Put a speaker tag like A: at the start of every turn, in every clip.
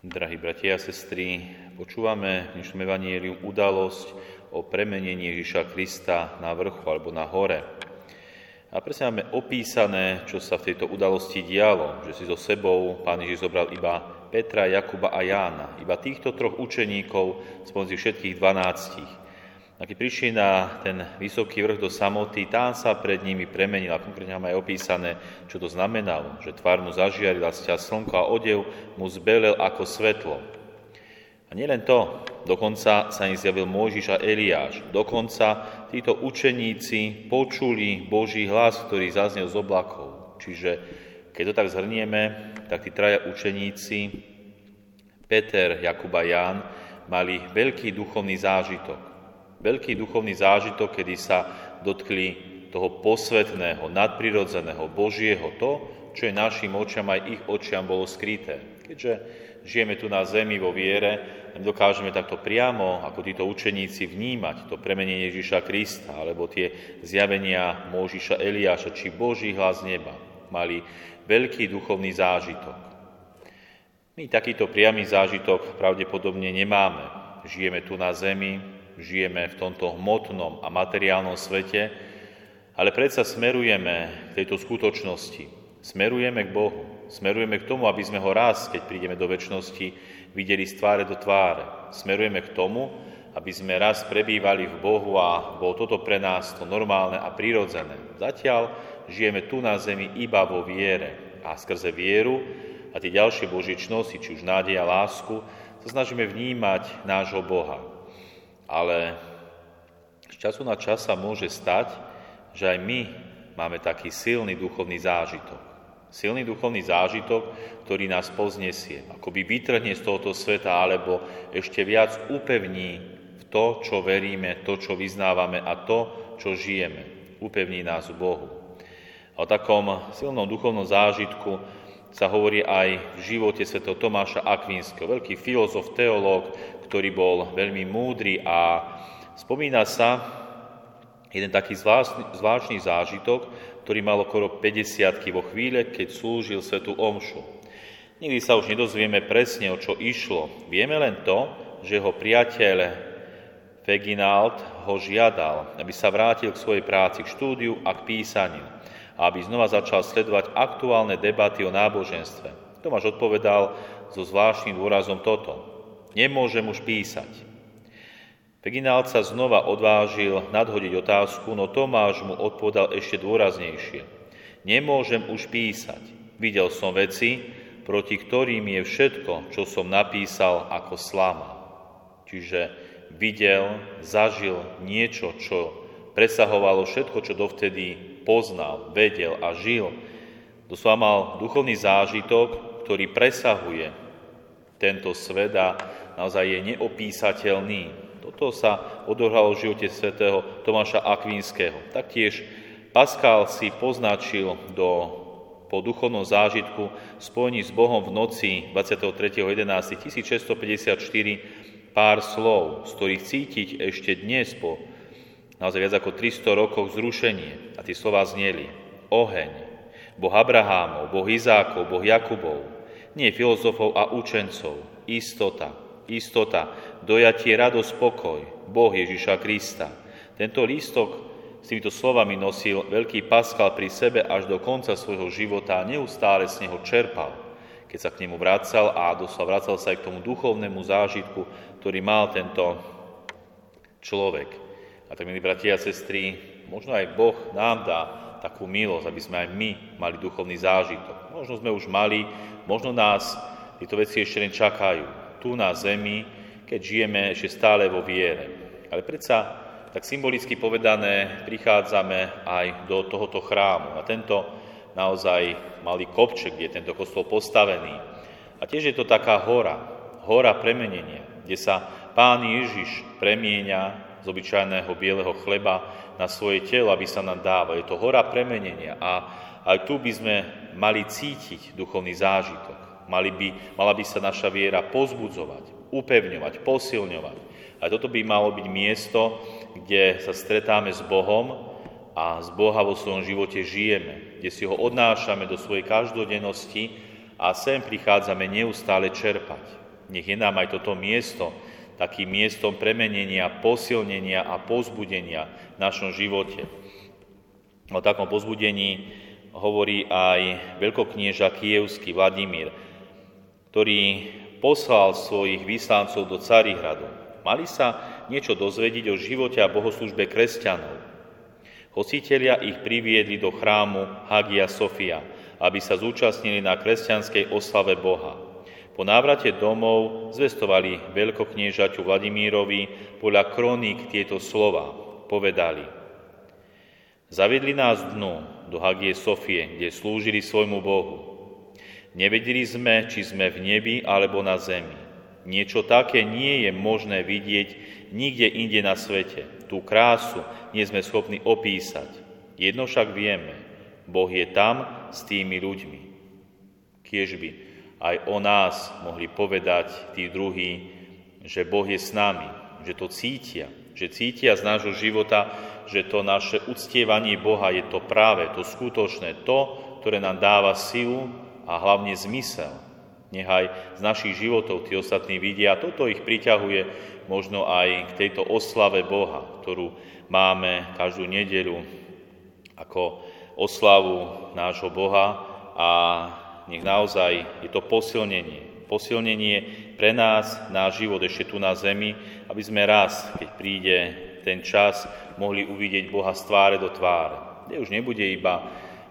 A: Drahí bratia a sestry, počúvame v dnešnom evaníliu udalosť o premenení Ježiša Krista na vrchu alebo na hore. A presne máme opísané, čo sa v tejto udalosti dialo, že si so sebou pán Ježiš zobral iba Petra, Jakuba a Jána, iba týchto troch učeníkov spomedzi všetkých dvanáctich. A keď prišli na ten vysoký vrch do samoty, tam sa pred nimi premenil. A konkrétne máme aj opísané, čo to znamenalo. Že tvár mu zažiarila sťa slnko a odev mu zbelel ako svetlo. A nielen to, dokonca sa im zjavil Mojžiš a Eliáš. Dokonca títo učeníci počuli Boží hlas, ktorý zaznel z oblakov. Čiže keď to tak zhrnieme, tak tí traja učeníci, Peter, Jakub a Ján, mali veľký duchovný zážitok veľký duchovný zážitok, kedy sa dotkli toho posvetného, nadprirodzeného, Božieho, to, čo je našim očiam aj ich očiam bolo skryté. Keďže žijeme tu na zemi vo viere, dokážeme takto priamo, ako títo učeníci, vnímať to premenenie Ježiša Krista, alebo tie zjavenia Môžiša Eliáša, či Boží hlas neba. Mali veľký duchovný zážitok. My takýto priamy zážitok pravdepodobne nemáme. Žijeme tu na zemi, žijeme v tomto hmotnom a materiálnom svete, ale predsa smerujeme k tejto skutočnosti. Smerujeme k Bohu. Smerujeme k tomu, aby sme ho raz, keď prídeme do väčšnosti, videli z tváre do tváre. Smerujeme k tomu, aby sme raz prebývali v Bohu a bolo toto pre nás to normálne a prirodzené. Zatiaľ žijeme tu na zemi iba vo viere a skrze vieru a tie ďalšie božičnosti, či už nádej a lásku, sa snažíme vnímať nášho Boha. Ale z času na čas sa môže stať, že aj my máme taký silný duchovný zážitok. Silný duchovný zážitok, ktorý nás poznesie, akoby vytrhne z tohoto sveta, alebo ešte viac upevní v to, čo veríme, to, čo vyznávame a to, čo žijeme. Upevní nás v Bohu. O takom silnom duchovnom zážitku sa hovorí aj v živote sv. Tomáša Akvinského, veľký filozof, teológ, ktorý bol veľmi múdry a spomína sa jeden taký zvláštny, zvláštny zážitok, ktorý mal okolo 50 vo chvíle, keď slúžil svetu omšu. Nikdy sa už nedozvieme presne, o čo išlo. Vieme len to, že jeho priateľ Feginald ho žiadal, aby sa vrátil k svojej práci, k štúdiu a k písaniu aby znova začal sledovať aktuálne debaty o náboženstve. Tomáš odpovedal so zvláštnym dôrazom toto. Nemôžem už písať. Peginál sa znova odvážil nadhodiť otázku, no Tomáš mu odpovedal ešte dôraznejšie. Nemôžem už písať. Videl som veci, proti ktorým je všetko, čo som napísal, ako slama. Čiže videl, zažil niečo, čo presahovalo všetko, čo dovtedy poznal, vedel a žil. Doslova mal duchovný zážitok, ktorý presahuje tento svet a naozaj je neopísateľný. Toto sa odohralo v živote svätého Tomáša Akvinského. Taktiež Pascal si poznačil do, po duchovnom zážitku spojení s Bohom v noci 23.11.1654 pár slov, z ktorých cítiť ešte dnes po naozaj viac ako 300 rokoch zrušenie. A tie slova zneli. Oheň, Boh Abrahámov, Boh Izákov, Boh Jakubov, nie filozofov a učencov, istota, istota, dojatie, radosť, pokoj, Boh Ježiša Krista. Tento lístok s týmito slovami nosil veľký Paskal pri sebe až do konca svojho života a neustále z neho čerpal, keď sa k nemu vracal a doslova vracal sa aj k tomu duchovnému zážitku, ktorý mal tento človek. A tak, milí bratia a sestry, možno aj Boh nám dá takú milosť, aby sme aj my mali duchovný zážitok. Možno sme už mali, možno nás tieto veci ešte len čakajú tu na zemi, keď žijeme ešte stále vo viere. Ale predsa, tak symbolicky povedané, prichádzame aj do tohoto chrámu, na tento naozaj malý kopček, kde je tento kostol postavený. A tiež je to taká hora, hora premenenia, kde sa Pán Ježiš premieňa z obyčajného bieleho chleba na svoje telo, aby sa nám dáva. Je to hora premenenia a aj tu by sme mali cítiť duchovný zážitok. Mali by, mala by sa naša viera pozbudzovať, upevňovať, posilňovať. A toto by malo byť miesto, kde sa stretáme s Bohom a z Boha vo svojom živote žijeme, kde si ho odnášame do svojej každodennosti a sem prichádzame neustále čerpať. Nech je nám aj toto miesto takým miestom premenenia, posilnenia a pozbudenia v našom živote. O takom pozbudení hovorí aj veľkoknieža kievský Vladimír, ktorý poslal svojich vyslancov do Carihradu. Mali sa niečo dozvedieť o živote a bohoslužbe kresťanov. Hostitelia ich priviedli do chrámu Hagia Sofia, aby sa zúčastnili na kresťanskej oslave Boha. Po návrate domov zvestovali veľkokniežaťu Vladimírovi podľa kroník tieto slova. Povedali, zaviedli nás dnu do Hagie Sofie, kde slúžili svojmu Bohu. Nevedeli sme, či sme v nebi alebo na zemi. Niečo také nie je možné vidieť nikde inde na svete. Tú krásu nie sme schopní opísať. Jedno však vieme, Boh je tam s tými ľuďmi. Kiež by aj o nás mohli povedať tí druhí, že Boh je s nami, že to cítia, že cítia z nášho života, že to naše uctievanie Boha je to práve, to skutočné, to, ktoré nám dáva silu a hlavne zmysel. Nechaj z našich životov tí ostatní vidia. Toto ich priťahuje možno aj k tejto oslave Boha, ktorú máme každú nedelu ako oslavu nášho Boha a nech naozaj je to posilnenie. Posilnenie pre nás, náš život ešte tu na zemi, aby sme raz, keď príde ten čas, mohli uvidieť Boha z tváre do tváre. Kde už nebude iba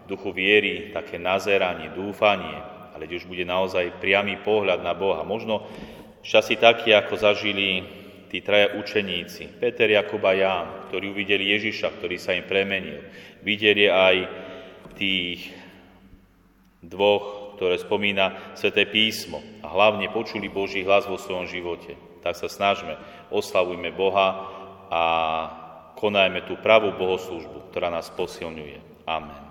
A: duchu viery, také nazeranie, dúfanie, ale kde už bude naozaj priamy pohľad na Boha. Možno časy taký, ako zažili tí traja učeníci, Peter, Jakub a Ján, ktorí uvideli Ježiša, ktorý sa im premenil. Videli aj tých dvoch, ktoré spomína Sveté písmo a hlavne počuli Boží hlas vo svojom živote. Tak sa snažme, oslavujme Boha a konajme tú pravú bohoslužbu, ktorá nás posilňuje. Amen.